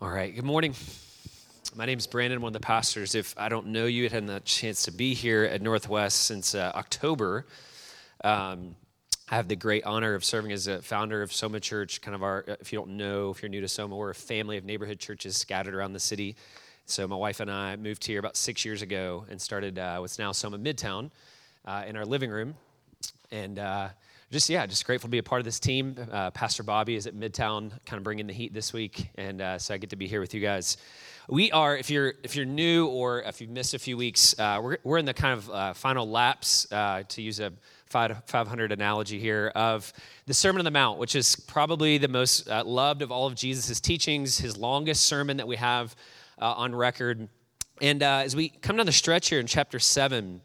All right, good morning. My name is Brandon, one of the pastors. If I don't know you, I had the chance to be here at Northwest since uh, October. Um, I have the great honor of serving as a founder of Soma Church. Kind of our, if you don't know, if you're new to Soma, we're a family of neighborhood churches scattered around the city. So my wife and I moved here about six years ago and started uh, what's now Soma Midtown uh, in our living room. And uh, just yeah, just grateful to be a part of this team. Uh, Pastor Bobby is at Midtown, kind of bringing the heat this week, and uh, so I get to be here with you guys. We are, if you're if you're new or if you've missed a few weeks, uh, we're we're in the kind of uh, final laps uh, to use a 500 analogy here of the Sermon on the Mount, which is probably the most uh, loved of all of Jesus' teachings, his longest sermon that we have on record. And as we come down the stretch here in chapter seven.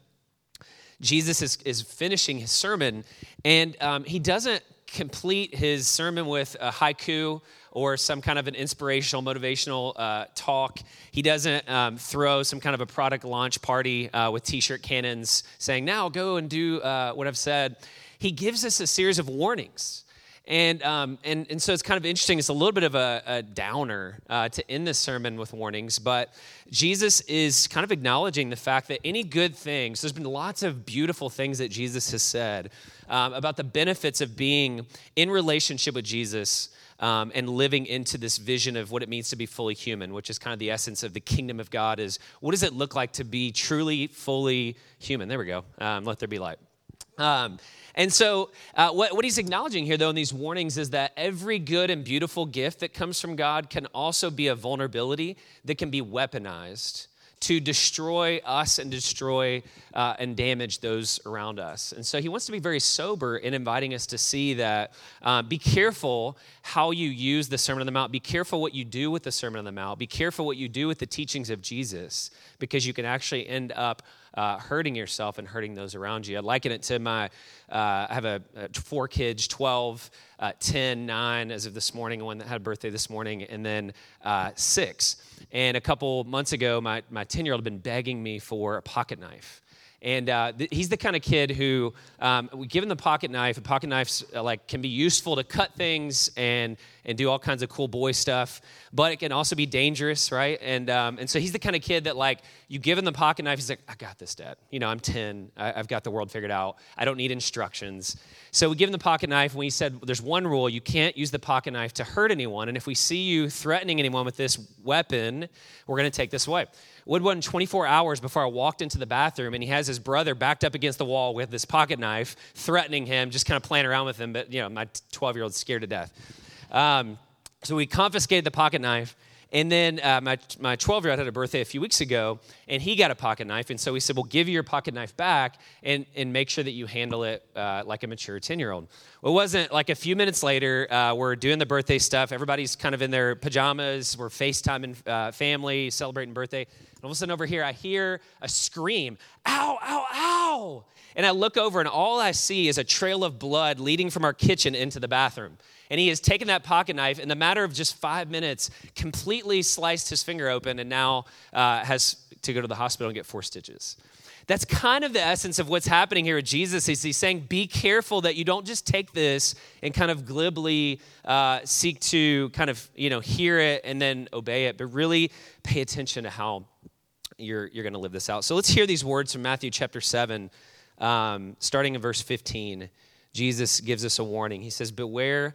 Jesus is, is finishing his sermon, and um, he doesn't complete his sermon with a haiku or some kind of an inspirational, motivational uh, talk. He doesn't um, throw some kind of a product launch party uh, with t shirt cannons saying, Now go and do uh, what I've said. He gives us a series of warnings and, um, and, and so it's kind of interesting. It's a little bit of a, a downer uh, to end this sermon with warnings, but Jesus is kind of acknowledging the fact that any good things, there's been lots of beautiful things that Jesus has said um, about the benefits of being in relationship with Jesus. Um, and living into this vision of what it means to be fully human, which is kind of the essence of the kingdom of God, is what does it look like to be truly, fully human? There we go. Um, let there be light. Um, and so, uh, what, what he's acknowledging here, though, in these warnings is that every good and beautiful gift that comes from God can also be a vulnerability that can be weaponized to destroy us and destroy uh, and damage those around us. And so he wants to be very sober in inviting us to see that uh, be careful how you use the Sermon on the Mount. Be careful what you do with the Sermon on the Mount. Be careful what you do with the teachings of Jesus because you can actually end up uh, hurting yourself and hurting those around you. I liken it to my, uh, I have a, a, four kids 12, uh, 10, 9 as of this morning, one that had a birthday this morning, and then uh, six. And a couple months ago, my 10 year old had been begging me for a pocket knife. And uh, th- he's the kind of kid who um, we give him the pocket knife. A pocket knife uh, like can be useful to cut things and and do all kinds of cool boy stuff, but it can also be dangerous, right? And um, and so he's the kind of kid that like you give him the pocket knife, he's like, I got this, Dad. You know, I'm 10. I, have got the world figured out. I don't need instructions. So we give him the pocket knife, and we said, there's one rule: you can't use the pocket knife to hurt anyone. And if we see you threatening anyone with this weapon, we're going to take this away. Would one 24 hours before I walked into the bathroom, and he has his brother backed up against the wall with this pocket knife, threatening him, just kind of playing around with him. But you know, my 12 year old's scared to death. Um, so we confiscated the pocket knife. And then uh, my, my 12 year old had a birthday a few weeks ago, and he got a pocket knife. And so we said, Well, give you your pocket knife back and, and make sure that you handle it uh, like a mature 10 year old. Well, it wasn't like a few minutes later, uh, we're doing the birthday stuff. Everybody's kind of in their pajamas. We're FaceTiming uh, family, celebrating birthday. And all of a sudden over here, I hear a scream Ow, ow, ow. And I look over, and all I see is a trail of blood leading from our kitchen into the bathroom. And he has taken that pocket knife in the matter of just five minutes, completely sliced his finger open, and now uh, has to go to the hospital and get four stitches. That's kind of the essence of what's happening here with Jesus. He's saying, be careful that you don't just take this and kind of glibly uh, seek to kind of you know hear it and then obey it, but really pay attention to how you're you're going to live this out. So let's hear these words from Matthew chapter seven, um, starting in verse 15. Jesus gives us a warning. He says, "Beware."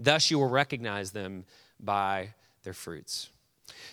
Thus, you will recognize them by their fruits.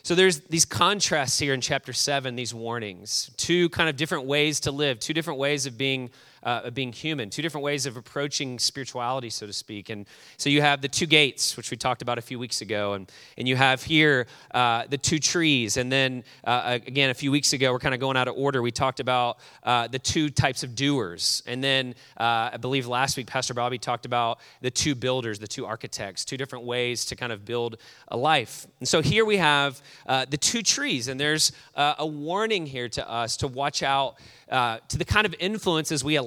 So there's these contrasts here in chapter 7, these warnings, two kind of different ways to live, two different ways of being uh, of being human, two different ways of approaching spirituality, so to speak. And so you have the two gates, which we talked about a few weeks ago, and, and you have here uh, the two trees. And then uh, again, a few weeks ago, we're kind of going out of order. We talked about uh, the two types of doers. And then uh, I believe last week, Pastor Bobby talked about the two builders, the two architects, two different ways to kind of build a life. And so here we have uh, the two trees, and there's a warning here to us to watch out to the kind of influences we allow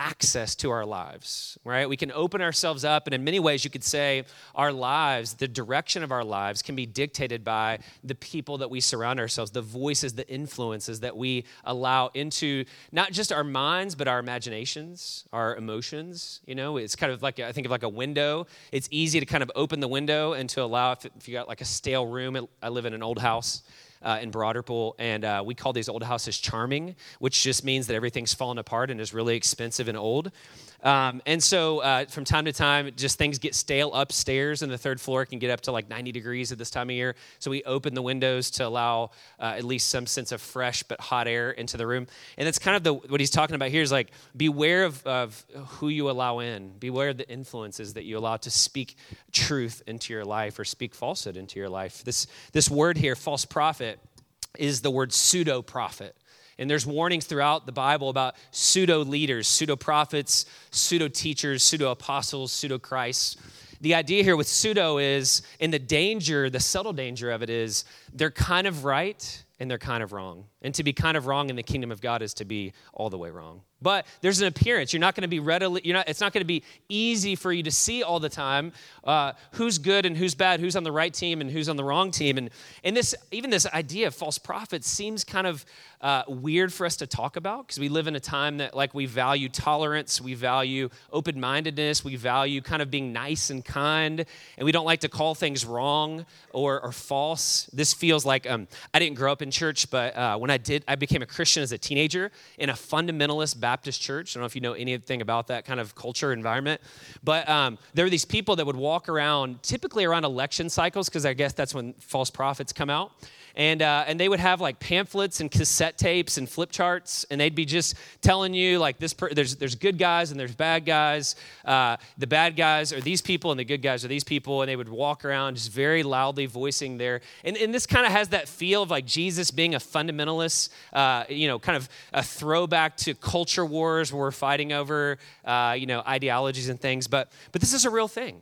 access to our lives, right? We can open ourselves up, and in many ways, you could say our lives, the direction of our lives, can be dictated by the people that we surround ourselves, the voices, the influences that we allow into not just our minds, but our imaginations, our emotions. You know, it's kind of like, I think of like a window. It's easy to kind of open the window and to allow, if you got like a stale room, I live in an old house uh, in Ripple, and uh, we call these old houses charming, which just means that everything's fallen apart and is really expensive and old. Um, and so uh, from time to time, just things get stale upstairs, and the third floor can get up to like 90 degrees at this time of year. So we open the windows to allow uh, at least some sense of fresh but hot air into the room. And that's kind of the what he's talking about here is like beware of, of who you allow in, beware of the influences that you allow to speak truth into your life or speak falsehood into your life. This this word here, false prophet, is the word pseudo prophet. And there's warnings throughout the Bible about pseudo leaders, pseudo prophets, pseudo teachers, pseudo apostles, pseudo Christs. The idea here with pseudo is, and the danger, the subtle danger of it is, they're kind of right and they're kind of wrong. And to be kind of wrong in the kingdom of God is to be all the way wrong. But there's an appearance. You're not going to be readily, you're not, it's not going to be easy for you to see all the time uh, who's good and who's bad, who's on the right team and who's on the wrong team. And, and this, even this idea of false prophets seems kind of uh, weird for us to talk about because we live in a time that like we value tolerance, we value open-mindedness, we value kind of being nice and kind, and we don't like to call things wrong or, or false. This feels like um, I didn't grow up in church, but uh, when I did, I became a Christian as a teenager in a fundamentalist Baptist church. I don't know if you know anything about that kind of culture environment, but um, there were these people that would walk around, typically around election cycles, because I guess that's when false prophets come out and uh, and they would have like pamphlets and cassette tapes and flip charts, and they'd be just telling you like this. Per- there's there's good guys and there's bad guys. Uh, the bad guys are these people, and the good guys are these people, and they would walk around just very loudly voicing their. And, and this kind of has that feel of like Jesus being a fundamentalist, uh, you know, kind of a throwback to culture wars where we're fighting over, uh, you know, ideologies and things. But but this is a real thing.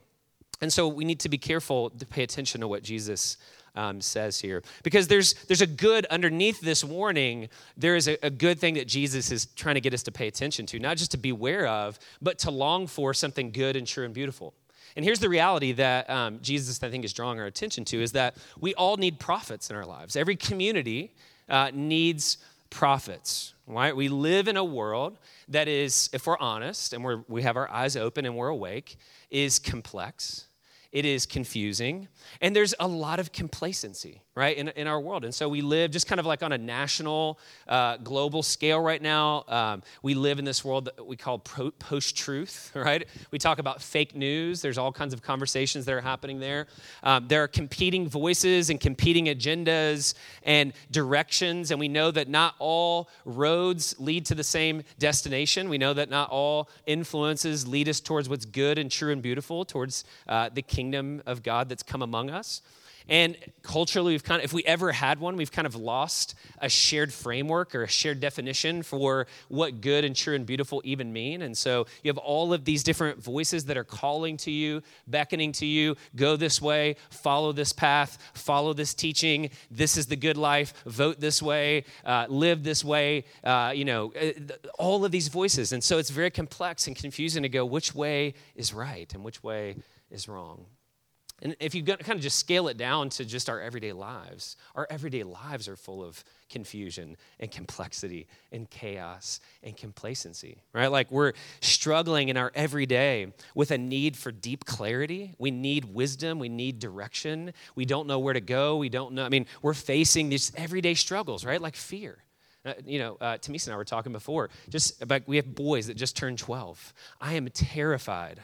And so we need to be careful to pay attention to what Jesus um, says here. Because there's, there's a good underneath this warning, there is a, a good thing that Jesus is trying to get us to pay attention to, not just to beware of, but to long for something good and true and beautiful. And here's the reality that um, Jesus, I think, is drawing our attention to is that we all need prophets in our lives. Every community uh, needs prophets, right? We live in a world that is, if we're honest and we're, we have our eyes open and we're awake, is complex it is confusing, and there's a lot of complacency, right, in, in our world. And so we live just kind of like on a national, uh, global scale right now. Um, we live in this world that we call post truth, right? We talk about fake news. There's all kinds of conversations that are happening there. Um, there are competing voices and competing agendas and directions, and we know that not all roads lead to the same destination. We know that not all influences lead us towards what's good and true and beautiful, towards uh, the kingdom kingdom of God that's come among us. And culturally, we've kind of, if we ever had one, we've kind of lost a shared framework or a shared definition for what good and true and beautiful even mean. And so you have all of these different voices that are calling to you, beckoning to you, go this way, follow this path, follow this teaching. This is the good life. Vote this way, uh, live this way. Uh, you know, uh, all of these voices. And so it's very complex and confusing to go which way is right and which way is wrong. And if you kind of just scale it down to just our everyday lives, our everyday lives are full of confusion and complexity and chaos and complacency, right? Like we're struggling in our everyday with a need for deep clarity. We need wisdom. We need direction. We don't know where to go. We don't know. I mean, we're facing these everyday struggles, right? Like fear. Uh, you know, uh, Tamisa and I were talking before, just about we have boys that just turned 12. I am terrified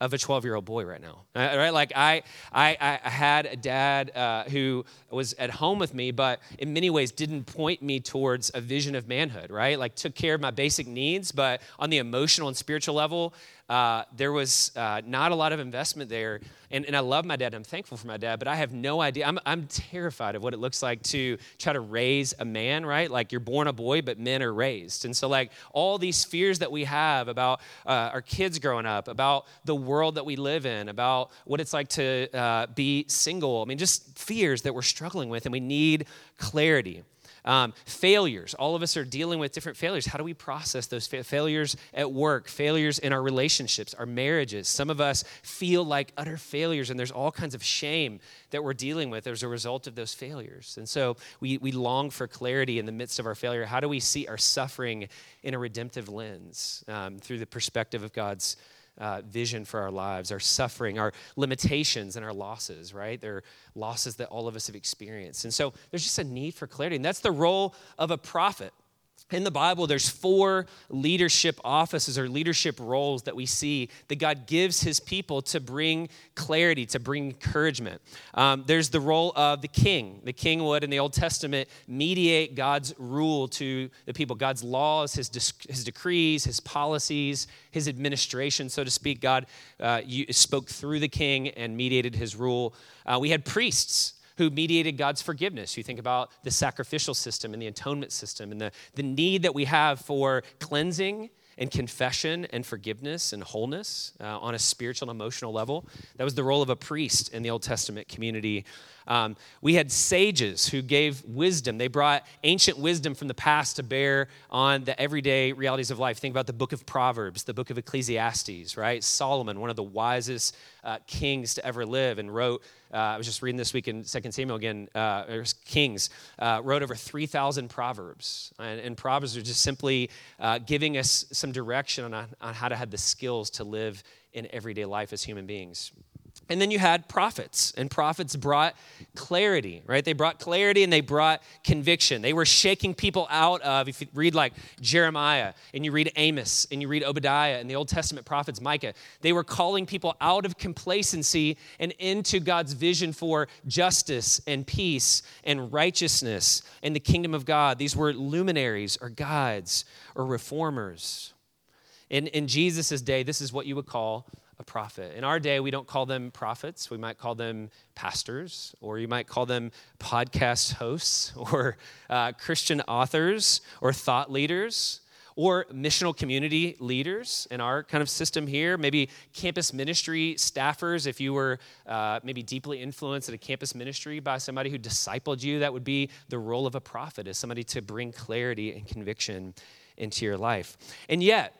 of a 12 year old boy right now right? Like i i, I had a dad uh, who was at home with me but in many ways didn't point me towards a vision of manhood right? Like took care of my basic needs but on the emotional and spiritual level uh, there was uh, not a lot of investment there. And, and I love my dad. I'm thankful for my dad, but I have no idea. I'm, I'm terrified of what it looks like to try to raise a man, right? Like you're born a boy, but men are raised. And so, like, all these fears that we have about uh, our kids growing up, about the world that we live in, about what it's like to uh, be single. I mean, just fears that we're struggling with, and we need clarity. Um, failures. All of us are dealing with different failures. How do we process those fa- failures at work, failures in our relationships, our marriages? Some of us feel like utter failures, and there's all kinds of shame that we're dealing with as a result of those failures. And so we, we long for clarity in the midst of our failure. How do we see our suffering in a redemptive lens um, through the perspective of God's? Uh, vision for our lives, our suffering, our limitations, and our losses, right? They're losses that all of us have experienced. And so there's just a need for clarity. And that's the role of a prophet in the bible there's four leadership offices or leadership roles that we see that god gives his people to bring clarity to bring encouragement. Um, there's the role of the king. The king would in the old testament mediate god's rule to the people god's laws his, his decrees his policies his administration so to speak. God uh, spoke through the king and mediated his rule. Uh, we had priests who mediated God's forgiveness. You think about the sacrificial system and the atonement system and the, the need that we have for cleansing and confession and forgiveness and wholeness uh, on a spiritual and emotional level. That was the role of a priest in the Old Testament community. Um, we had sages who gave wisdom. They brought ancient wisdom from the past to bear on the everyday realities of life. Think about the book of Proverbs, the book of Ecclesiastes, right? Solomon, one of the wisest uh, kings to ever live, and wrote. Uh, I was just reading this week in 2 Samuel again, uh, Kings, uh, wrote over 3,000 Proverbs. And, and, Proverbs are just simply uh, giving us some direction on, on how to have the skills to live in everyday life as human beings. And then you had prophets, and prophets brought clarity, right? They brought clarity and they brought conviction. They were shaking people out of, if you read like Jeremiah and you read Amos and you read Obadiah and the Old Testament prophets, Micah, they were calling people out of complacency and into God's vision for justice and peace and righteousness and the kingdom of God. These were luminaries or guides or reformers. In, in Jesus' day, this is what you would call a prophet. In our day, we don't call them prophets. We might call them pastors, or you might call them podcast hosts, or uh, Christian authors, or thought leaders, or missional community leaders in our kind of system here. Maybe campus ministry staffers, if you were uh, maybe deeply influenced at a campus ministry by somebody who discipled you, that would be the role of a prophet, is somebody to bring clarity and conviction into your life. And yet,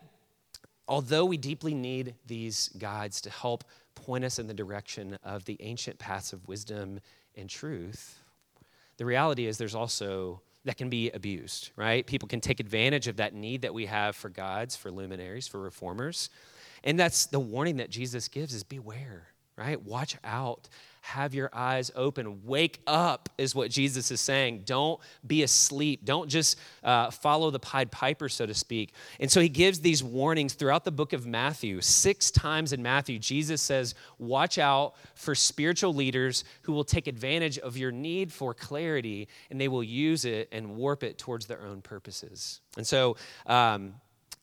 although we deeply need these guides to help point us in the direction of the ancient paths of wisdom and truth, the reality is there's also that can be abused, right? People can take advantage of that need that we have for guides, for luminaries, for reformers. And that's the warning that Jesus gives is beware, right? Watch out have your eyes open. Wake up, is what Jesus is saying. Don't be asleep. Don't just uh, follow the Pied Piper, so to speak. And so he gives these warnings throughout the book of Matthew. Six times in Matthew, Jesus says, Watch out for spiritual leaders who will take advantage of your need for clarity and they will use it and warp it towards their own purposes. And so um,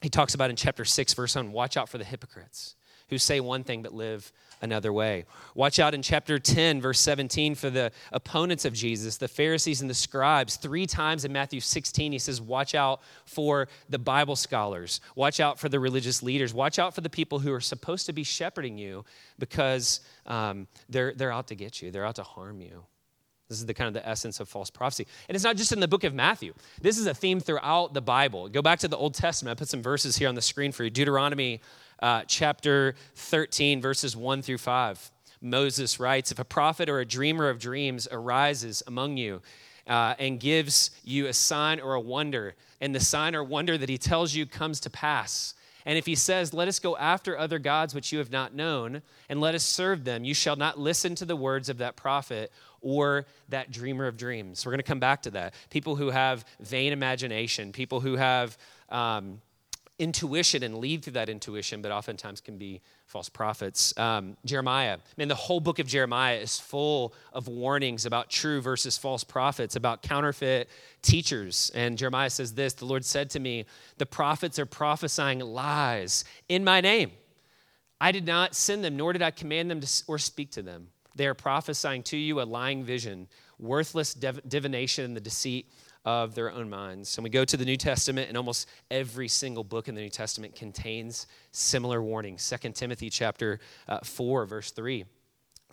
he talks about in chapter 6, verse 1 watch out for the hypocrites who say one thing but live another way. Watch out in chapter 10, verse 17, for the opponents of Jesus, the Pharisees and the scribes. Three times in Matthew 16, he says, Watch out for the Bible scholars. Watch out for the religious leaders. Watch out for the people who are supposed to be shepherding you because um, they're, they're out to get you, they're out to harm you. This is the kind of the essence of false prophecy. And it's not just in the book of Matthew. This is a theme throughout the Bible. Go back to the Old Testament. I put some verses here on the screen for you. Deuteronomy uh, chapter 13, verses 1 through 5. Moses writes If a prophet or a dreamer of dreams arises among you uh, and gives you a sign or a wonder, and the sign or wonder that he tells you comes to pass, and if he says, Let us go after other gods which you have not known, and let us serve them, you shall not listen to the words of that prophet or that dreamer of dreams. We're going to come back to that. People who have vain imagination, people who have. Um, intuition and lead through that intuition, but oftentimes can be false prophets. Um, Jeremiah, man, the whole book of Jeremiah is full of warnings about true versus false prophets, about counterfeit teachers. And Jeremiah says this The Lord said to me, The prophets are prophesying lies in my name. I did not send them, nor did I command them to, or speak to them. They are prophesying to you a lying vision, worthless div- divination, and the deceit of their own minds. And we go to the New Testament, and almost every single book in the New Testament contains similar warnings. 2 Timothy chapter uh, 4, verse 3.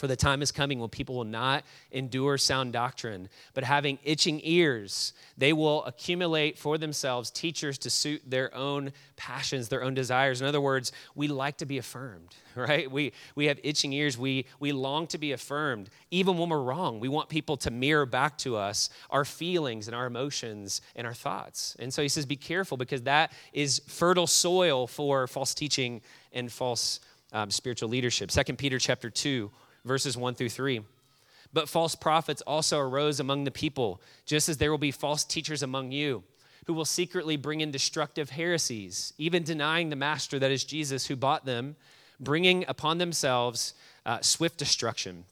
For the time is coming when people will not endure sound doctrine, but having itching ears, they will accumulate for themselves teachers to suit their own passions, their own desires. In other words, we like to be affirmed, right? We, we have itching ears. We, we long to be affirmed. Even when we're wrong, we want people to mirror back to us our feelings and our emotions and our thoughts. And so he says, be careful because that is fertile soil for false teaching and false um, spiritual leadership. Second Peter chapter 2 verses 1 through 3. But false prophets also arose among the people, just as there will be false teachers among you, who will secretly bring in destructive heresies, even denying the master, that is Jesus, who bought them, bringing upon themselves uh, swift destruction.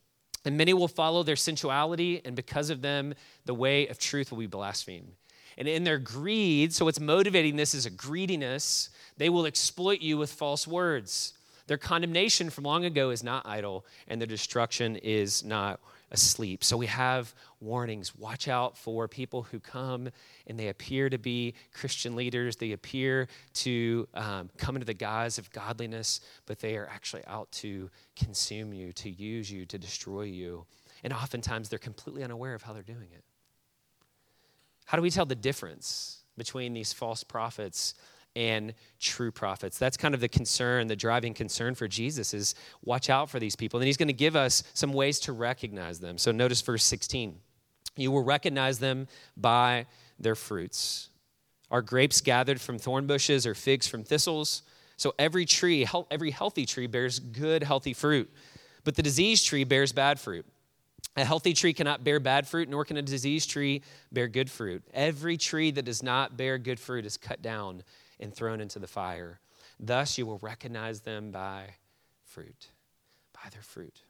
And many will follow their sensuality, and because of them, the way of truth will be blasphemed. And in their greed, so what's motivating this is a greediness, they will exploit you with false words their condemnation from long ago is not idle, and their destruction is not asleep. So we have warnings. Watch out for people who come and they appear to be Christian leaders. They appear to um, come into the guise of godliness, but they are actually out to consume you, to use you, to destroy you. And oftentimes they're completely unaware of how they're doing it. How do we tell the difference between these false prophets and true prophets. That's kind of the concern, the driving concern for Jesus is watch out for these people. And he's going to give us some ways to recognize them. So notice verse 16. You will recognize them by their fruits. Are grapes gathered from thorn bushes or figs from thistles? So every tree, every healthy tree bears good, healthy fruit, but the diseased tree bears bad fruit. A healthy tree cannot bear bad fruit, nor can a diseased tree bear good fruit. Every tree that does not bear good fruit is cut down and thrown into the fire. Thus you will recognize them by fruit, by their fruit.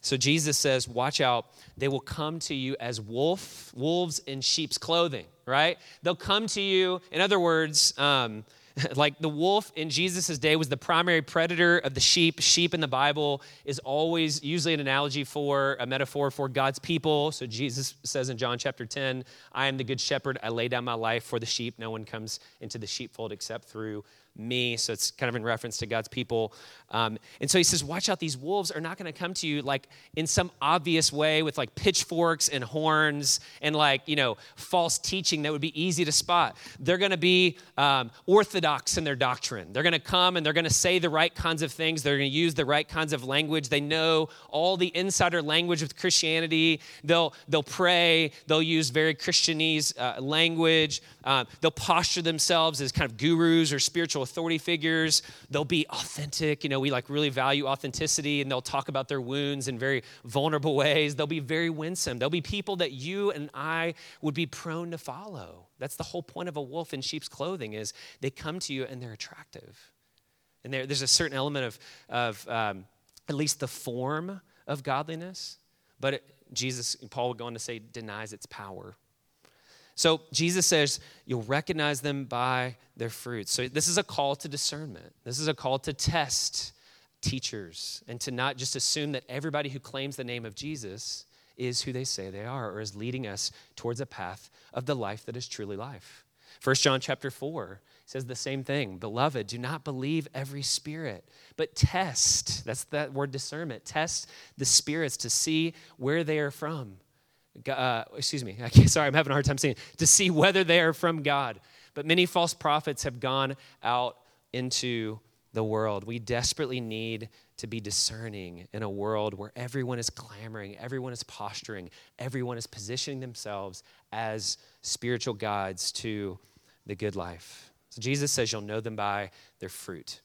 So Jesus says, Watch out. They will come to you as wolf, wolves in sheep's clothing, right? They'll come to you, in other words, um, like the wolf in Jesus' day was the primary predator of the sheep. Sheep in the Bible is always usually an analogy for a metaphor for God's people. So Jesus says in John chapter 10, I am the good shepherd. I lay down my life for the sheep. No one comes into the sheepfold except through me. So it's kind of in reference to God's people. Um, and so he says, Watch out, these wolves are not going to come to you like in some obvious way with like pitchforks and horns and like, you know, false teaching that would be easy to spot. They're going to be um, orthodox in their doctrine. They're going to come and they're going to say the right kinds of things. They're going to use the right kinds of language. They know all the insider language of Christianity. They'll, they'll pray. They'll use very Christianese uh, language. Um, they'll posture themselves as kind of gurus or spiritual authority figures. They'll be authentic. You know, we like really value authenticity, and they'll talk about their wounds in very vulnerable ways. They'll be very winsome. They'll be people that you and I would be prone to follow. That's the whole point of a wolf in sheep's clothing is they come to you and they're attractive. And there's a certain element of, of um, at least the form of godliness, but it, Jesus, Paul would go on to say, denies its power. So Jesus says, You'll recognize them by their fruits. So this is a call to discernment. This is a call to test teachers and to not just assume that everybody who claims the name of Jesus is who they say they are or is leading us towards a path of the life that is truly life. 1 John chapter 4 says the same thing. Beloved, do not believe every spirit, but test. That's that word discernment. Test the spirits to see where they are from uh, excuse me, sorry, I'm having a hard time saying, to see whether they are from God. But many false prophets have gone out into the world. We desperately need to be discerning in a world where everyone is clamoring, everyone is posturing, everyone is positioning themselves as spiritual guides to the good life. So Jesus says you'll know them by their fruit.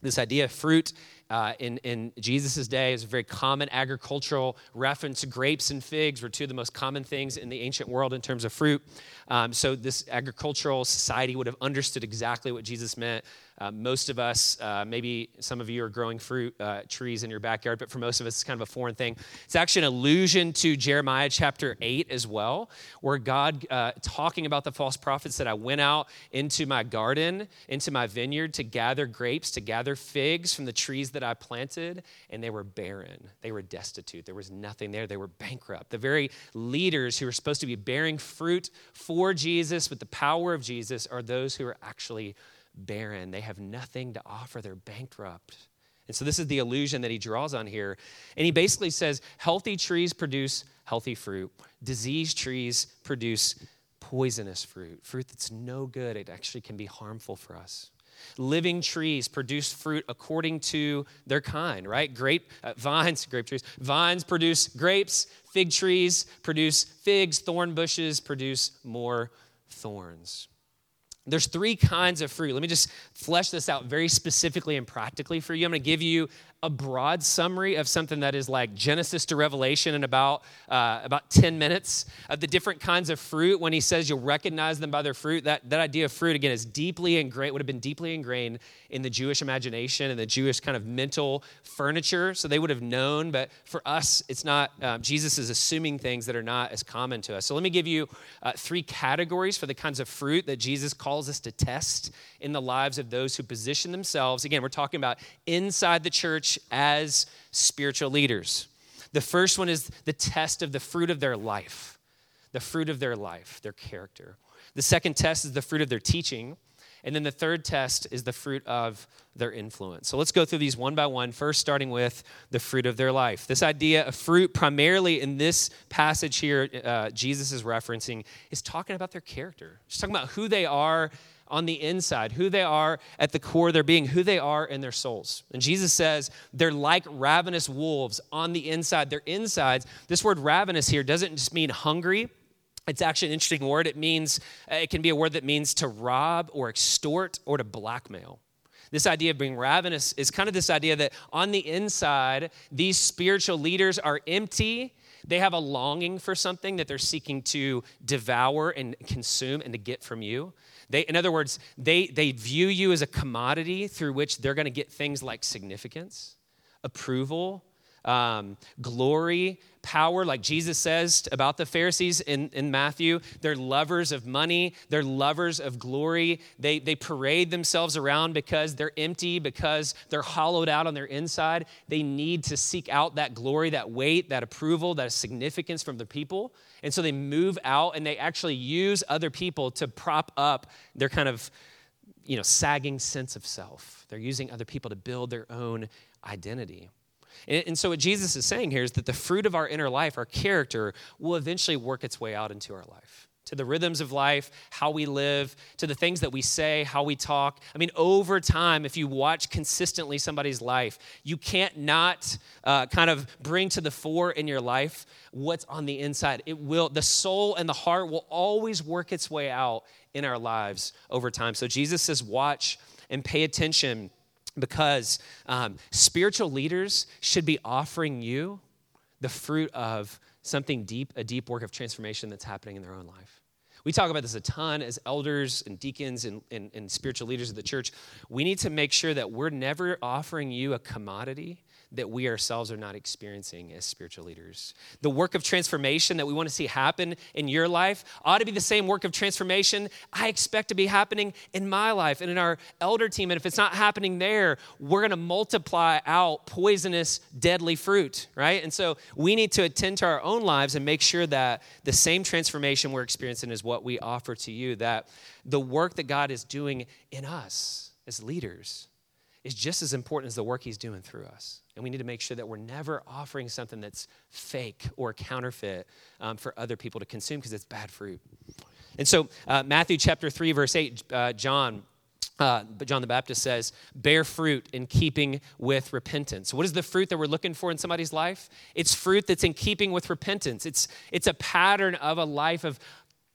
this idea of fruit uh, in, in Jesus' day is a very common agricultural reference. Grapes and figs were two of the most common things in the ancient world in terms of fruit. Um, so, this agricultural society would have understood exactly what Jesus meant. Uh, most of us, uh, maybe some of you are growing fruit uh, trees in your backyard, but for most of us, it's kind of a foreign thing. It's actually an allusion to Jeremiah chapter 8 as well, where God, uh, talking about the false prophets, said, I went out into my garden, into my vineyard to gather grapes, to gather figs from the trees that I planted, and they were barren. They were destitute. There was nothing there. They were bankrupt. The very leaders who were supposed to be bearing fruit for Jesus with the power of Jesus are those who are actually barren. They have nothing to offer, they're bankrupt. And so, this is the illusion that he draws on here. And he basically says healthy trees produce healthy fruit, diseased trees produce poisonous fruit, fruit that's no good. It actually can be harmful for us. Living trees produce fruit according to their kind, right? Grape uh, vines, grape trees, vines produce grapes, fig trees produce figs, thorn bushes produce more thorns. There's three kinds of fruit. Let me just flesh this out very specifically and practically for you. I'm going to give you a broad summary of something that is like Genesis to Revelation in about, uh, about 10 minutes of the different kinds of fruit. When he says you'll recognize them by their fruit, that, that idea of fruit, again, is deeply ingrained, would have been deeply ingrained in the Jewish imagination and the Jewish kind of mental furniture. So they would have known, but for us, it's not, um, Jesus is assuming things that are not as common to us. So let me give you uh, three categories for the kinds of fruit that Jesus calls us to test in the lives of those who position themselves. Again, we're talking about inside the church as spiritual leaders. The first one is the test of the fruit of their life, the fruit of their life, their character. The second test is the fruit of their teaching. And then the third test is the fruit of their influence. So let's go through these one by one, first starting with the fruit of their life. This idea of fruit, primarily in this passage here, uh, Jesus is referencing, is talking about their character. Just talking about who they are on the inside, who they are at the core of their being, who they are in their souls. And Jesus says they're like ravenous wolves on the inside. Their insides, this word ravenous here doesn't just mean hungry. It's actually an interesting word. It means, uh, it can be a word that means to rob or extort or to blackmail. This idea of being ravenous is kind of this idea that on the inside, these spiritual leaders are empty. They have a longing for something that they're seeking to devour and consume and to get from you. They, in other words, they, they view you as a commodity through which they're going to get things like significance, approval, um, glory, power, like Jesus says about the Pharisees in, in Matthew. They're lovers of money, they're lovers of glory. They, they parade themselves around because they're empty, because they're hollowed out on their inside. They need to seek out that glory, that weight, that approval, that significance from the people. And so they move out and they actually use other people to prop up their kind of you know sagging sense of self. They're using other people to build their own identity. And, and so, what Jesus is saying here is that the fruit of our inner life, our character, will eventually work its way out into our life to the rhythms of life, how we live, to the things that we say, how we talk. I mean, over time, if you watch consistently somebody's life, you can't not uh, kind of bring to the fore in your life what's on the inside. It will, the soul and the heart will always work its way out in our lives over time. So Jesus says, watch and pay attention because um, spiritual leaders should be offering you the fruit of something deep, a deep work of transformation that's happening in their own life. We talk about this a ton as elders and deacons and, and, and spiritual leaders of the church. We need to make sure that we're never offering you a commodity that we ourselves are not experiencing as spiritual leaders. The work of transformation that we want to see happen in your life ought to be the same work of transformation I expect to be happening in my life and in our elder team. And if it's not happening there, we're going to multiply out poisonous, deadly fruit, right? And so we need to attend to our own lives and make sure that the same transformation we're experiencing is what we offer to you, that the work that God is doing in us as leaders is just as important as the work He's doing through us. And we need to make sure that we're never offering something that's fake or counterfeit um, for other people to consume because it's bad fruit. And so, uh, Matthew chapter 3, verse 8, uh, John. Uh, but John the Baptist says, bear fruit in keeping with repentance. What is the fruit that we're looking for in somebody's life? It's fruit that's in keeping with repentance. It's, it's a pattern of a life of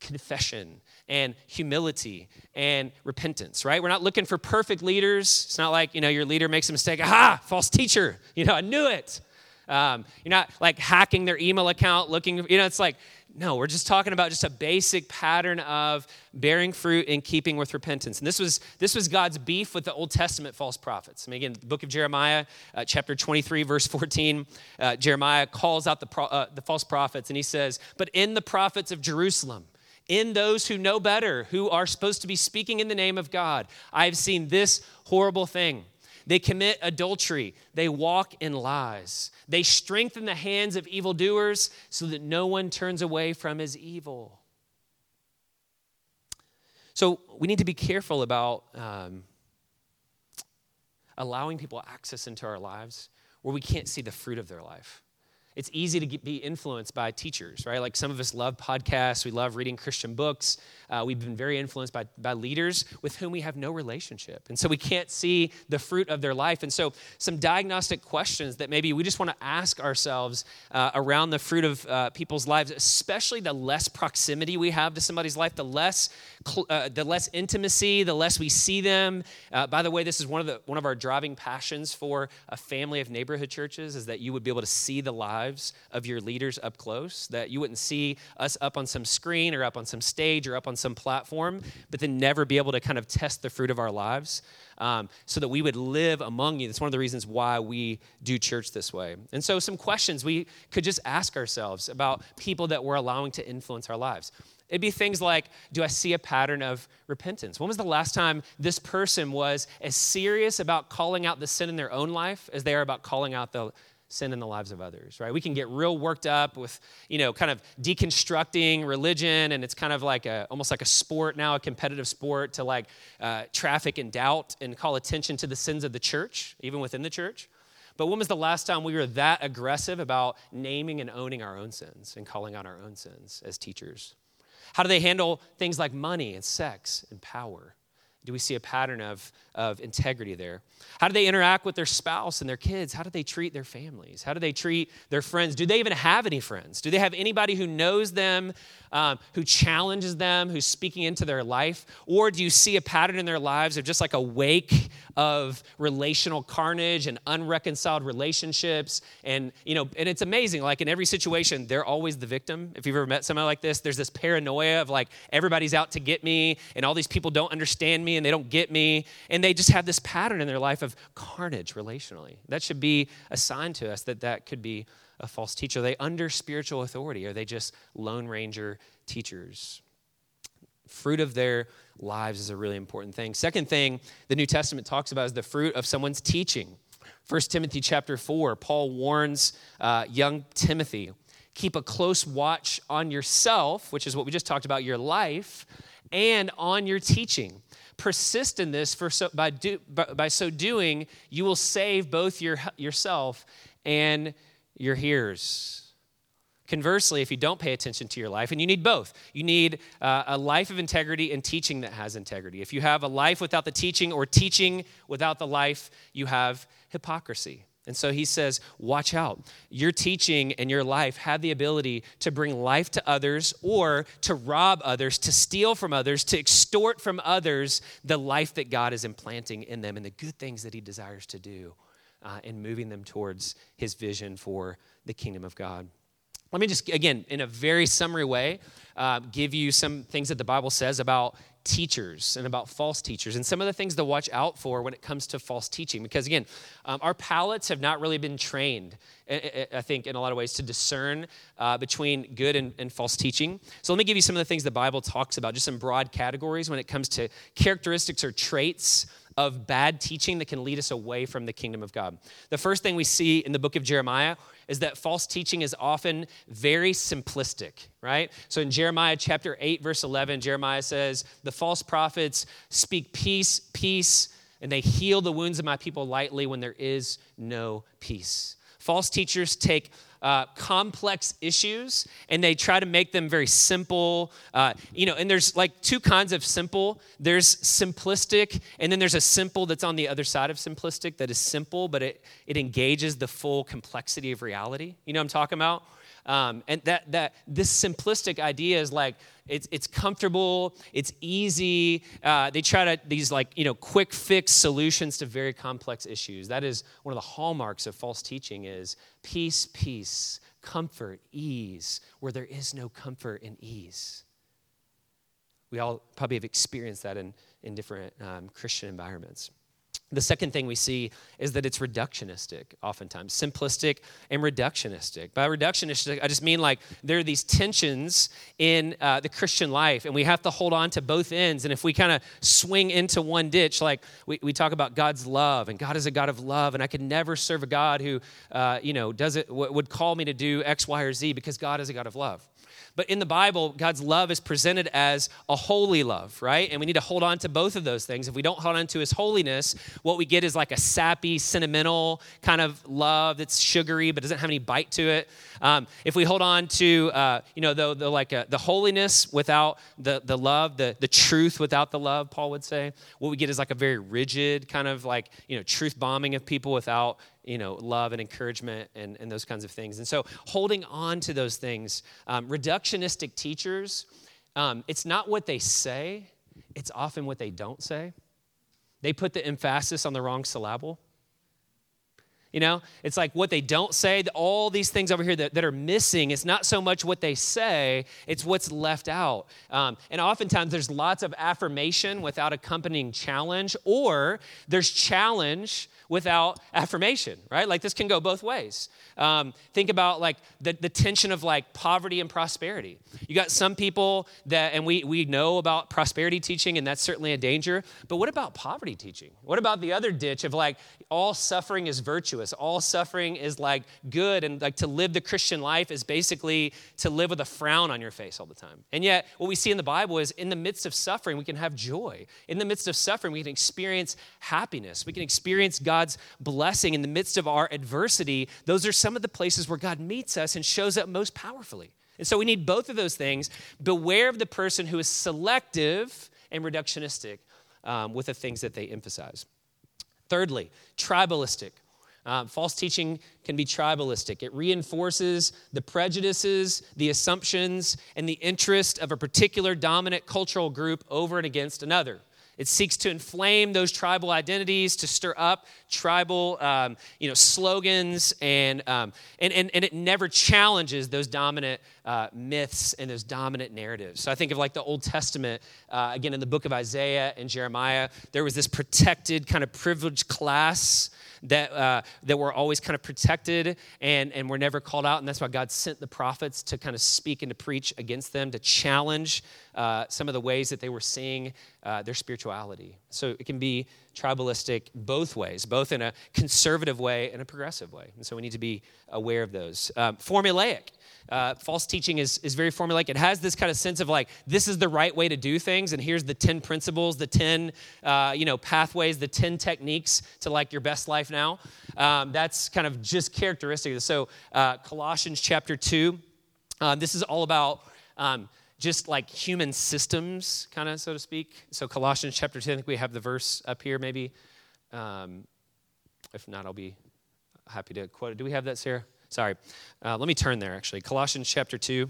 confession and humility and repentance, right? We're not looking for perfect leaders. It's not like, you know, your leader makes a mistake. Aha, false teacher. You know, I knew it. Um, you're not like hacking their email account, looking, you know, it's like, no, we're just talking about just a basic pattern of bearing fruit in keeping with repentance. And this was, this was God's beef with the Old Testament false prophets. I mean, again, the book of Jeremiah, uh, chapter 23, verse 14, uh, Jeremiah calls out the, pro, uh, the false prophets and he says, But in the prophets of Jerusalem, in those who know better, who are supposed to be speaking in the name of God, I've seen this horrible thing. They commit adultery. They walk in lies. They strengthen the hands of evildoers so that no one turns away from his evil. So we need to be careful about um, allowing people access into our lives where we can't see the fruit of their life it's easy to get, be influenced by teachers, right? Like some of us love podcasts, we love reading Christian books. Uh, we've been very influenced by, by leaders with whom we have no relationship. And so we can't see the fruit of their life. And so, some diagnostic questions that maybe we just want to ask ourselves uh, around the fruit of uh, people's lives, especially the less proximity we have to somebody's life, the less, uh, the less intimacy, the less we see them. Uh, by the way, this is one of, the, one of our driving passions for a family of neighborhood churches is that you would be able to see the lives lives of your leaders up close, that you wouldn't see us up on some screen or up on some stage or up on some platform, but then never be able to kind of test the fruit of our lives um, so that we would live among you. That's one of the reasons why we do church this way. And so, some questions we could just ask ourselves about people that we're allowing to influence our lives. It'd be things like Do I see a pattern of repentance? When was the last time this person was as serious about calling out the sin in their own life as they are about calling out the sin in the lives of others, right? We can get real worked up with, you know, kind of deconstructing religion, and it's kind of like a, almost like a sport now, a competitive sport to like uh, traffic in doubt and call attention to the sins of the church, even within the church. But when was the last time we were that aggressive about naming and owning our own sins and calling out our own sins as teachers? How do they handle things like money and sex and power? Do we see a pattern of, of integrity there? How do they interact with their spouse and their kids? How do they treat their families? How do they treat their friends? Do they even have any friends? Do they have anybody who knows them, um, who challenges them, who's speaking into their life? Or do you see a pattern in their lives of just like a wake of relational carnage and unreconciled relationships? And, you know, and it's amazing. Like in every situation, they're always the victim. If you've ever met somebody like this, there's this paranoia of like everybody's out to get me and all these people don't understand me me and they don't get me. And they just have this pattern in their life of carnage relationally. That should be a sign to us that that could be a false teacher. Are they under spiritual authority? Are they just Lone Ranger teachers? Fruit of their lives is a really important thing. Second thing the New Testament talks about is the fruit of someone's teaching. 1 Timothy chapter 4, Paul warns uh, young Timothy keep a close watch on yourself, which is what we just talked about, your life, and on your teaching persist in this for so, by, do, by, by so doing you will save both your, yourself and your hearers. Conversely if you don't pay attention to your life and you need both you need uh, a life of integrity and teaching that has integrity. If you have a life without the teaching or teaching without the life you have hypocrisy and so he says, Watch out. Your teaching and your life have the ability to bring life to others or to rob others, to steal from others, to extort from others the life that God is implanting in them and the good things that he desires to do uh, and moving them towards his vision for the kingdom of God. Let me just, again, in a very summary way, uh, give you some things that the Bible says about teachers and about false teachers and some of the things to watch out for when it comes to false teaching. Because again, um, our palates have not really been trained, I think, in a lot of ways to discern uh, between good and, and false teaching. So let me give you some of the things the Bible talks about, just some broad categories when it comes to characteristics or traits of bad teaching that can lead us away from the kingdom of God. The first thing we see in the book of Jeremiah is that false teaching is often very simplistic, right? So in Jeremiah chapter 8, verse 11, Jeremiah says, The false prophets speak peace, peace, and they heal the wounds of my people lightly when there is no peace. False teachers take uh, complex issues and they try to make them very simple. Uh, you know, and there's like two kinds of simple there's simplistic, and then there's a simple that's on the other side of simplistic that is simple, but it, it engages the full complexity of reality. You know I'm talking about? Um, and that, that this simplistic idea is like, it's, it's comfortable, it's easy. Uh, they try to, these like, you know, quick fix solutions to very complex issues. That is one of the hallmarks of false teaching is peace, peace, comfort, ease, where there is no comfort and ease. We all probably have experienced that in, in different um, Christian environments. The second thing we see is that it's reductionistic, oftentimes, simplistic and reductionistic. By reductionistic, I just mean like there are these tensions in uh, the Christian life, and we have to hold on to both ends. And if we kind of swing into one ditch, like we, we talk about God's love, and God is a God of love, and I could never serve a God who, uh, you know, does it, w- would call me to do X, Y, or Z because God is a God of love. But in the Bible, God's love is presented as a holy love, right? And we need to hold on to both of those things. If we don't hold on to his holiness, what we get is like a sappy, sentimental kind of love that's sugary but doesn't have any bite to it. Um, if we hold on to, uh, you know, the, the like uh, the holiness without the, the love, the, the truth without the love, Paul would say, what we get is like a very rigid kind of like, you know, truth bombing of people without you know, love and encouragement and, and those kinds of things. And so holding on to those things, um, reductionistic teachers, um, it's not what they say, it's often what they don't say. They put the emphasis on the wrong syllable. You know, it's like what they don't say, all these things over here that, that are missing. It's not so much what they say, it's what's left out. Um, and oftentimes there's lots of affirmation without accompanying challenge, or there's challenge without affirmation, right? Like this can go both ways. Um, think about like the, the tension of like poverty and prosperity. You got some people that, and we, we know about prosperity teaching, and that's certainly a danger, but what about poverty teaching? What about the other ditch of like all suffering is virtuous, all suffering is like good, and like to live the Christian life is basically to live with a frown on your face all the time. And yet, what we see in the Bible is in the midst of suffering, we can have joy. In the midst of suffering, we can experience happiness. We can experience God God's blessing in the midst of our adversity, those are some of the places where God meets us and shows up most powerfully. And so we need both of those things. Beware of the person who is selective and reductionistic um, with the things that they emphasize. Thirdly, tribalistic. Um, false teaching can be tribalistic. It reinforces the prejudices, the assumptions, and the interest of a particular dominant cultural group over and against another. It seeks to inflame those tribal identities, to stir up tribal, um, you know, slogans, and, um, and, and, and it never challenges those dominant uh, myths and those dominant narratives. So I think of like the Old Testament, uh, again, in the book of Isaiah and Jeremiah, there was this protected kind of privileged class that, uh, that were always kind of protected and, and were never called out. And that's why God sent the prophets to kind of speak and to preach against them, to challenge uh, some of the ways that they were seeing uh, their spirituality. So it can be tribalistic both ways, both in a conservative way and a progressive way. And so we need to be aware of those. Um, formulaic. Uh, false teaching is, is very formulaic. It has this kind of sense of like, this is the right way to do things, and here's the 10 principles, the 10, uh, you know, pathways, the 10 techniques to like your best life now. Um, that's kind of just characteristic. So uh, Colossians chapter 2, uh, this is all about um, just like human systems, kind of, so to speak. So, Colossians chapter 10, I think we have the verse up here, maybe. Um, if not, I'll be happy to quote it. Do we have that, Sarah? Sorry. Uh, let me turn there, actually. Colossians chapter 2.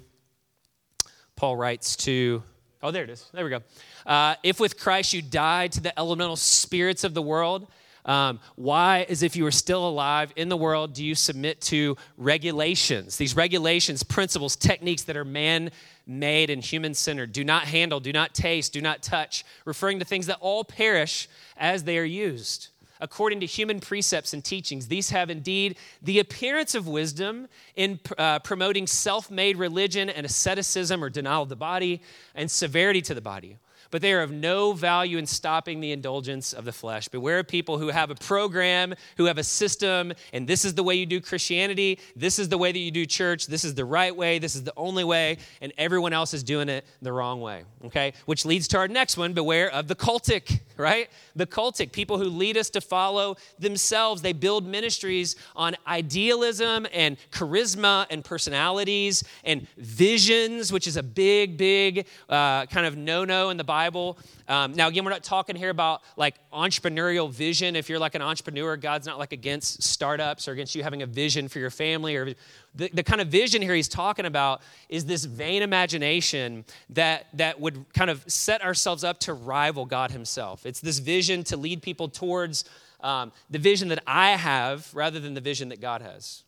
Paul writes to, oh, there it is. There we go. Uh, if with Christ you died to the elemental spirits of the world, um, why, as if you were still alive in the world, do you submit to regulations? These regulations, principles, techniques that are man made and human centered. Do not handle, do not taste, do not touch, referring to things that all perish as they are used. According to human precepts and teachings, these have indeed the appearance of wisdom in uh, promoting self made religion and asceticism or denial of the body and severity to the body but they are of no value in stopping the indulgence of the flesh. Beware of people who have a program, who have a system, and this is the way you do Christianity, this is the way that you do church, this is the right way, this is the only way, and everyone else is doing it the wrong way. Okay? Which leads to our next one beware of the cultic, right? The cultic, people who lead us to follow themselves. They build ministries on idealism and charisma and personalities and visions, which is a big, big uh, kind of no no in the Bible. Um, now, again, we're not talking here about like entrepreneurial vision. If you're like an entrepreneur, God's not like against startups or against you having a vision for your family or the, the kind of vision here he's talking about is this vain imagination that, that would kind of set ourselves up to rival God himself. It's this vision to lead people towards um, the vision that I have rather than the vision that God has.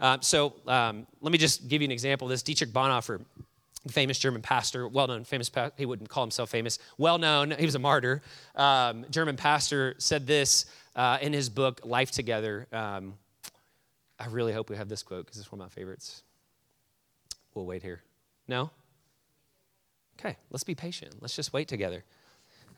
Um, so um, let me just give you an example of this. Dietrich Bonhoeffer, famous German pastor, well known, famous, he wouldn't call himself famous, well known, he was a martyr. Um, German pastor said this uh, in his book, Life Together. Um, I really hope we have this quote because it's one of my favorites. We'll wait here. No? Okay, let's be patient. Let's just wait together.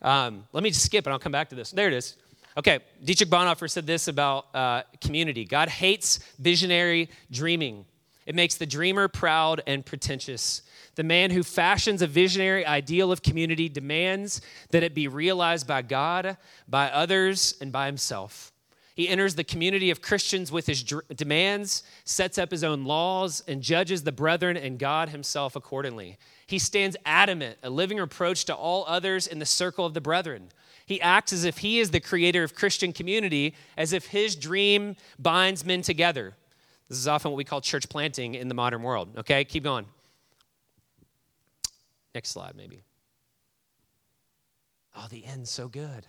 Um, let me just skip and I'll come back to this. There it is. Okay, Dietrich Bonhoeffer said this about uh, community God hates visionary dreaming, it makes the dreamer proud and pretentious. The man who fashions a visionary ideal of community demands that it be realized by God, by others, and by himself. He enters the community of Christians with his demands, sets up his own laws, and judges the brethren and God himself accordingly. He stands adamant, a living reproach to all others in the circle of the brethren. He acts as if he is the creator of Christian community, as if his dream binds men together. This is often what we call church planting in the modern world. Okay, keep going. Next slide, maybe. Oh, the end's so good.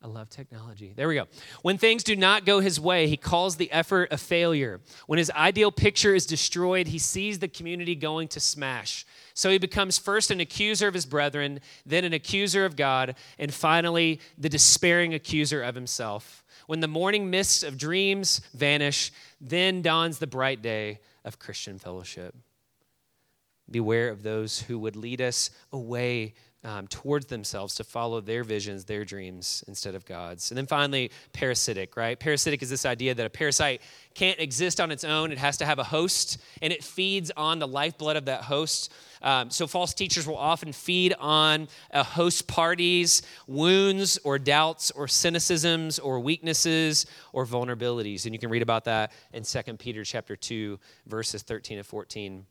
I love technology. There we go. When things do not go his way, he calls the effort a failure. When his ideal picture is destroyed, he sees the community going to smash. So he becomes first an accuser of his brethren, then an accuser of God, and finally the despairing accuser of himself. When the morning mists of dreams vanish, then dawns the bright day of Christian fellowship. Beware of those who would lead us away um, towards themselves to follow their visions, their dreams instead of God's. And then finally, parasitic, right? Parasitic is this idea that a parasite can't exist on its own, it has to have a host, and it feeds on the lifeblood of that host. Um, so, false teachers will often feed on a host party's wounds or doubts or cynicisms or weaknesses or vulnerabilities. And you can read about that in 2 Peter chapter 2, verses 13 and 14.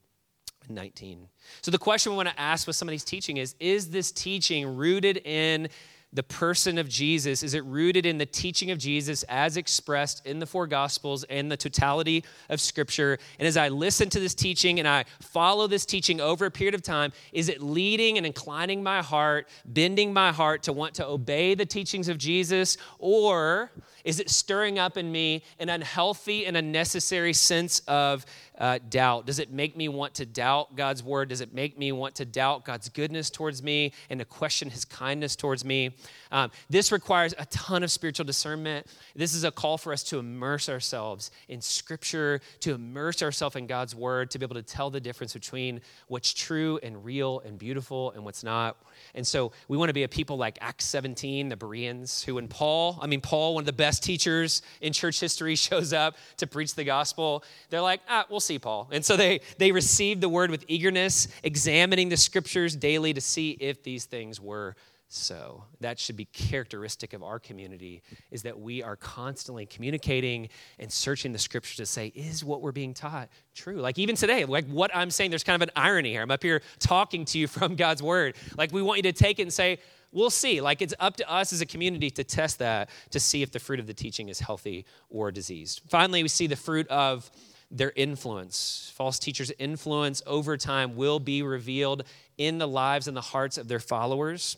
19. So, the question we want to ask with some of these teaching is Is this teaching rooted in the person of Jesus? Is it rooted in the teaching of Jesus as expressed in the four Gospels and the totality of Scripture? And as I listen to this teaching and I follow this teaching over a period of time, is it leading and inclining my heart, bending my heart to want to obey the teachings of Jesus? Or is it stirring up in me an unhealthy and unnecessary sense of uh, doubt? Does it make me want to doubt God's word? Does it make me want to doubt God's goodness towards me and to question his kindness towards me? Um, this requires a ton of spiritual discernment. This is a call for us to immerse ourselves in scripture, to immerse ourselves in God's word, to be able to tell the difference between what's true and real and beautiful and what's not. And so we want to be a people like Acts 17, the Bereans, who when Paul, I mean, Paul, one of the best teachers in church history, shows up to preach the gospel, they're like, ah, we'll see, Paul. And so they, they received the word with eagerness, examining the scriptures daily to see if these things were so that should be characteristic of our community is that we are constantly communicating and searching the scripture to say is what we're being taught true? Like even today like what i'm saying there's kind of an irony here. I'm up here talking to you from god's word. Like we want you to take it and say we'll see. Like it's up to us as a community to test that to see if the fruit of the teaching is healthy or diseased. Finally we see the fruit of their influence. False teachers influence over time will be revealed in the lives and the hearts of their followers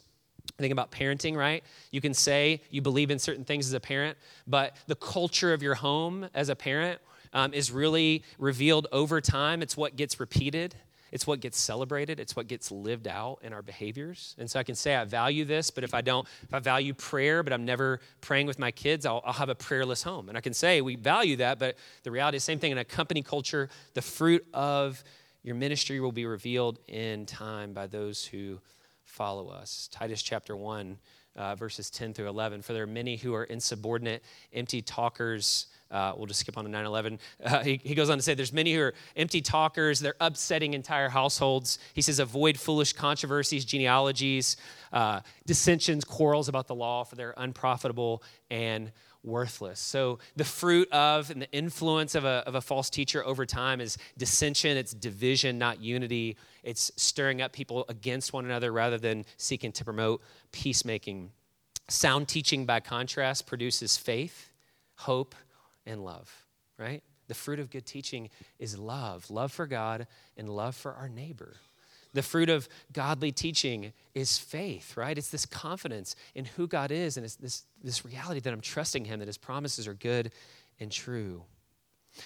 Think about parenting, right? You can say you believe in certain things as a parent, but the culture of your home as a parent um, is really revealed over time. It's what gets repeated, it's what gets celebrated, it's what gets lived out in our behaviors. And so I can say I value this, but if I don't, if I value prayer, but I'm never praying with my kids, I'll, I'll have a prayerless home. And I can say we value that, but the reality is same thing in a company culture. The fruit of your ministry will be revealed in time by those who follow us. Titus chapter 1, uh, verses 10 through 11. For there are many who are insubordinate, empty talkers, Uh, we'll just skip on to 9 11. Uh, he, he goes on to say, There's many who are empty talkers. They're upsetting entire households. He says, Avoid foolish controversies, genealogies, uh, dissensions, quarrels about the law, for they're unprofitable and worthless. So, the fruit of and the influence of a, of a false teacher over time is dissension, it's division, not unity. It's stirring up people against one another rather than seeking to promote peacemaking. Sound teaching, by contrast, produces faith, hope, and love, right? The fruit of good teaching is love love for God and love for our neighbor. The fruit of godly teaching is faith, right? It's this confidence in who God is, and it's this, this reality that I'm trusting Him, that His promises are good and true.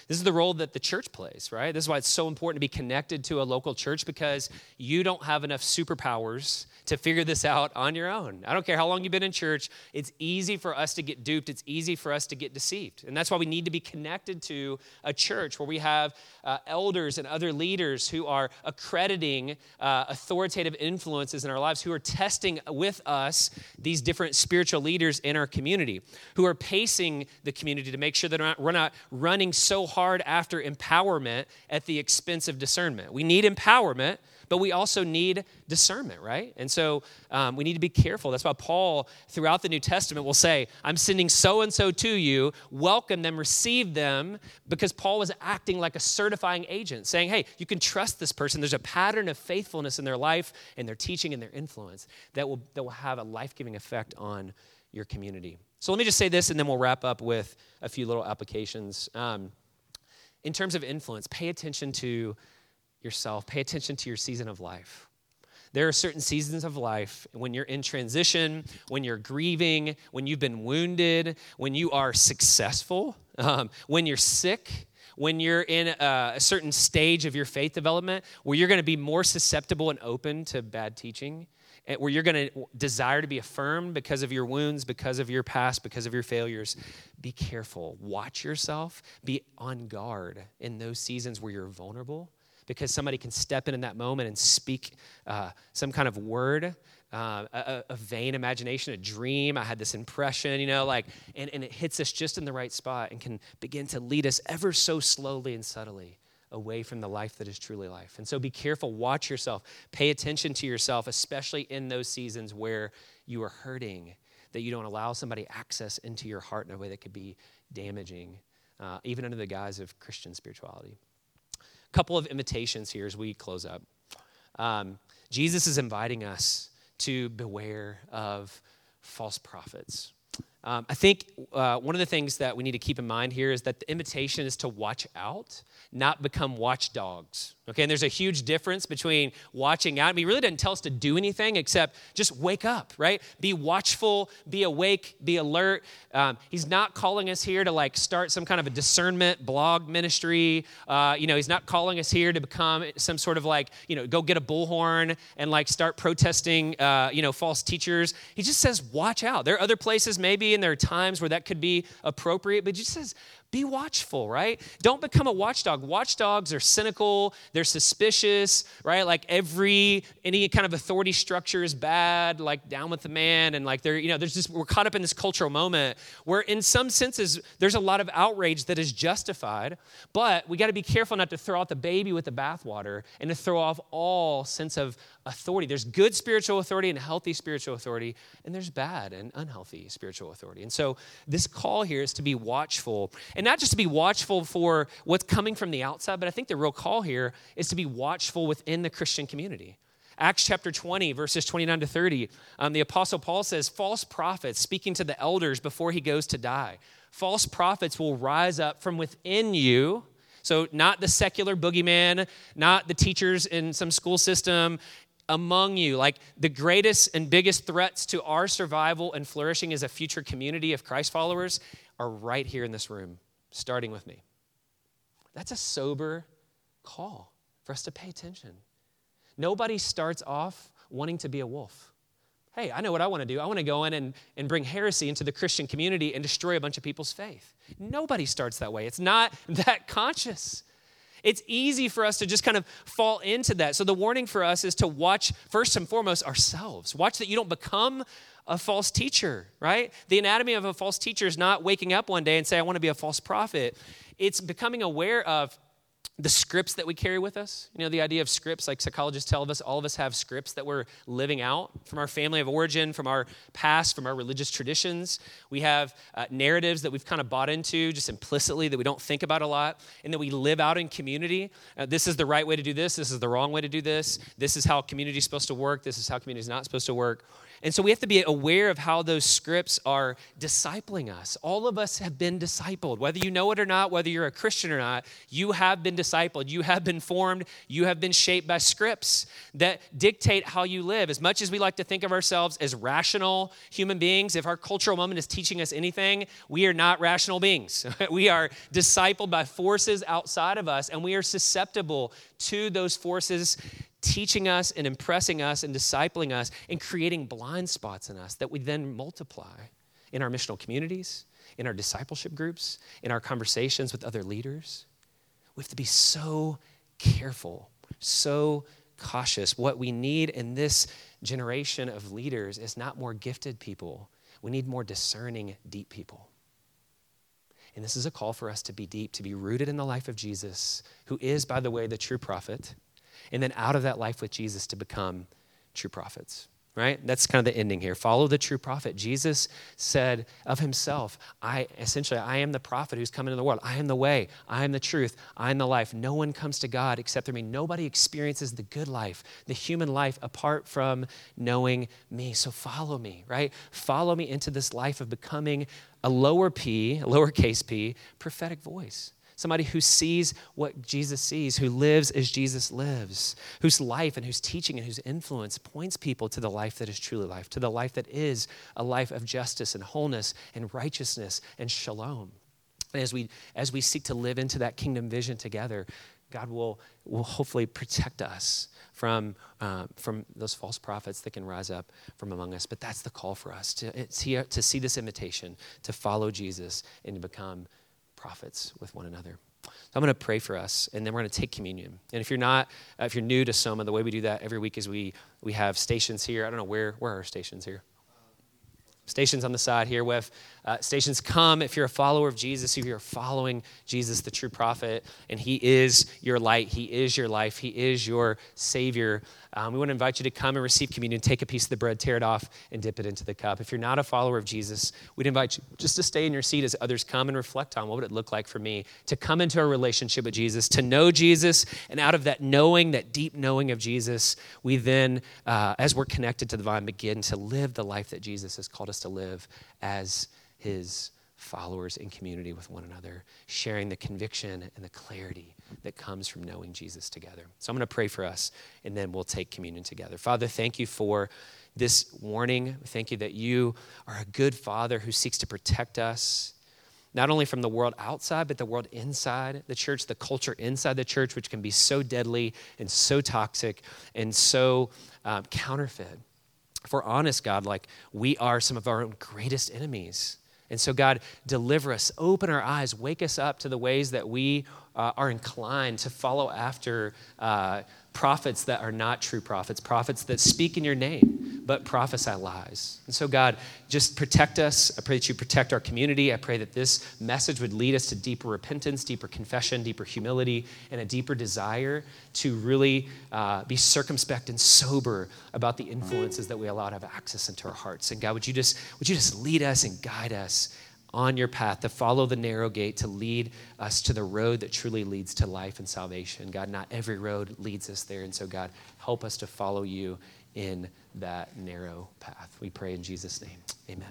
This is the role that the church plays, right? This is why it's so important to be connected to a local church because you don't have enough superpowers to figure this out on your own. I don't care how long you've been in church, it's easy for us to get duped, it's easy for us to get deceived. And that's why we need to be connected to a church where we have uh, elders and other leaders who are accrediting uh, authoritative influences in our lives, who are testing with us these different spiritual leaders in our community, who are pacing the community to make sure that we're not, we're not running so hard after empowerment at the expense of discernment. We need empowerment but we also need discernment, right? And so um, we need to be careful. That's why Paul, throughout the New Testament, will say, I'm sending so and so to you, welcome them, receive them, because Paul was acting like a certifying agent, saying, hey, you can trust this person. There's a pattern of faithfulness in their life and their teaching and their influence that will, that will have a life giving effect on your community. So let me just say this, and then we'll wrap up with a few little applications. Um, in terms of influence, pay attention to yourself, pay attention to your season of life. There are certain seasons of life when you're in transition, when you're grieving, when you've been wounded, when you are successful, um, when you're sick, when you're in a, a certain stage of your faith development where you're going to be more susceptible and open to bad teaching where you're going to desire to be affirmed because of your wounds, because of your past, because of your failures, be careful. Watch yourself. Be on guard in those seasons where you're vulnerable because somebody can step in in that moment and speak uh, some kind of word uh, a, a, vain imagination, a dream. I had this impression, you know, like, and, and it hits us just in the right spot and can begin to lead us ever so slowly and subtly away from the life that is truly life. And so be careful, watch yourself, pay attention to yourself, especially in those seasons where you are hurting, that you don't allow somebody access into your heart in a way that could be damaging, uh, even under the guise of Christian spirituality A couple of invitations here as we close up. Um, Jesus is inviting us to beware of false prophets. Um, I think uh, one of the things that we need to keep in mind here is that the invitation is to watch out, not become watchdogs. Okay, and there's a huge difference between watching out. I mean, he really doesn't tell us to do anything except just wake up, right? Be watchful, be awake, be alert. Um, he's not calling us here to like start some kind of a discernment blog ministry. Uh, you know, he's not calling us here to become some sort of like, you know, go get a bullhorn and like start protesting, uh, you know, false teachers. He just says, watch out. There are other places maybe, and there are times where that could be appropriate, but he just says, be watchful, right? Don't become a watchdog. Watchdogs are cynical, they're suspicious, right? Like every any kind of authority structure is bad, like down with the man, and like they're, you know, there's just we're caught up in this cultural moment where in some senses there's a lot of outrage that is justified, but we got to be careful not to throw out the baby with the bathwater and to throw off all sense of authority. There's good spiritual authority and healthy spiritual authority, and there's bad and unhealthy spiritual authority. And so this call here is to be watchful. And not just to be watchful for what's coming from the outside, but I think the real call here is to be watchful within the Christian community. Acts chapter 20, verses 29 to 30, um, the Apostle Paul says, False prophets, speaking to the elders before he goes to die, false prophets will rise up from within you. So, not the secular boogeyman, not the teachers in some school system, among you. Like the greatest and biggest threats to our survival and flourishing as a future community of Christ followers are right here in this room, starting with me. That's a sober call for us to pay attention. Nobody starts off wanting to be a wolf. Hey, I know what I want to do. I want to go in and, and bring heresy into the Christian community and destroy a bunch of people's faith. Nobody starts that way. It's not that conscious. It's easy for us to just kind of fall into that. So the warning for us is to watch, first and foremost, ourselves. Watch that you don't become a false teacher, right? The anatomy of a false teacher is not waking up one day and say, I want to be a false prophet. It's becoming aware of the scripts that we carry with us. You know, the idea of scripts, like psychologists tell us, all of us have scripts that we're living out from our family of origin, from our past, from our religious traditions. We have uh, narratives that we've kind of bought into just implicitly that we don't think about a lot and that we live out in community. Uh, this is the right way to do this. This is the wrong way to do this. This is how community is supposed to work. This is how community is not supposed to work. And so we have to be aware of how those scripts are discipling us. All of us have been discipled. Whether you know it or not, whether you're a Christian or not, you have been discipled. You have been formed. You have been shaped by scripts that dictate how you live. As much as we like to think of ourselves as rational human beings, if our cultural moment is teaching us anything, we are not rational beings. we are discipled by forces outside of us, and we are susceptible to those forces teaching us and impressing us and discipling us and creating blind spots in us that we then multiply in our missional communities, in our discipleship groups, in our conversations with other leaders. We have to be so careful, so cautious. What we need in this generation of leaders is not more gifted people, we need more discerning, deep people. And this is a call for us to be deep, to be rooted in the life of Jesus, who is, by the way, the true prophet and then out of that life with Jesus to become true prophets right? That's kind of the ending here. Follow the true prophet. Jesus said of himself i essentially i am the prophet who's come into the world. I am the way. I am the truth. I am the life. No one comes to god except through me. Nobody experiences the good life the human life apart from knowing me. So follow me right? Follow me into this life of becoming a lower p a lowercase p prophetic voice Somebody who sees what Jesus sees, who lives as Jesus lives, whose life and whose teaching and whose influence points people to the life that is truly life, to the life that is a life of justice and wholeness and righteousness and shalom. And as we, as we seek to live into that kingdom vision together, God will, will hopefully protect us from, uh, from those false prophets that can rise up from among us. But that's the call for us to, to see this invitation to follow Jesus and to become prophets with one another. So I'm going to pray for us, and then we're going to take communion. And if you're not, if you're new to Soma, the way we do that every week is we we have stations here. I don't know where where are our stations here. Stations on the side here with uh, stations come if you're a follower of Jesus, if you're following Jesus, the true prophet, and He is your light, He is your life, He is your Savior. Um, we want to invite you to come and receive communion, take a piece of the bread, tear it off, and dip it into the cup. If you're not a follower of Jesus, we'd invite you just to stay in your seat as others come and reflect on what would it look like for me to come into a relationship with Jesus, to know Jesus, and out of that knowing, that deep knowing of Jesus, we then, uh, as we're connected to the vine, begin to live the life that Jesus has called us to live as his followers in community with one another, sharing the conviction and the clarity that comes from knowing Jesus together. So I'm going to pray for us, and then we'll take communion together. Father, thank you for this warning. Thank you that you are a good father who seeks to protect us. Not only from the world outside, but the world inside the church, the culture inside the church, which can be so deadly and so toxic and so um, counterfeit. We're honest, God, like we are some of our own greatest enemies. And so, God, deliver us, open our eyes, wake us up to the ways that we uh, are inclined to follow after uh, prophets that are not true prophets, prophets that speak in your name, but prophesy lies. And so, God, just protect us. I pray that you protect our community. I pray that this message would lead us to deeper repentance, deeper confession, deeper humility, and a deeper desire to really uh, be circumspect and sober about the influences that we allow to have access into our hearts. And God, would you just, would you just lead us and guide us on your path, to follow the narrow gate, to lead us to the road that truly leads to life and salvation. God, not every road leads us there. And so, God, help us to follow you in that narrow path. We pray in Jesus' name. Amen.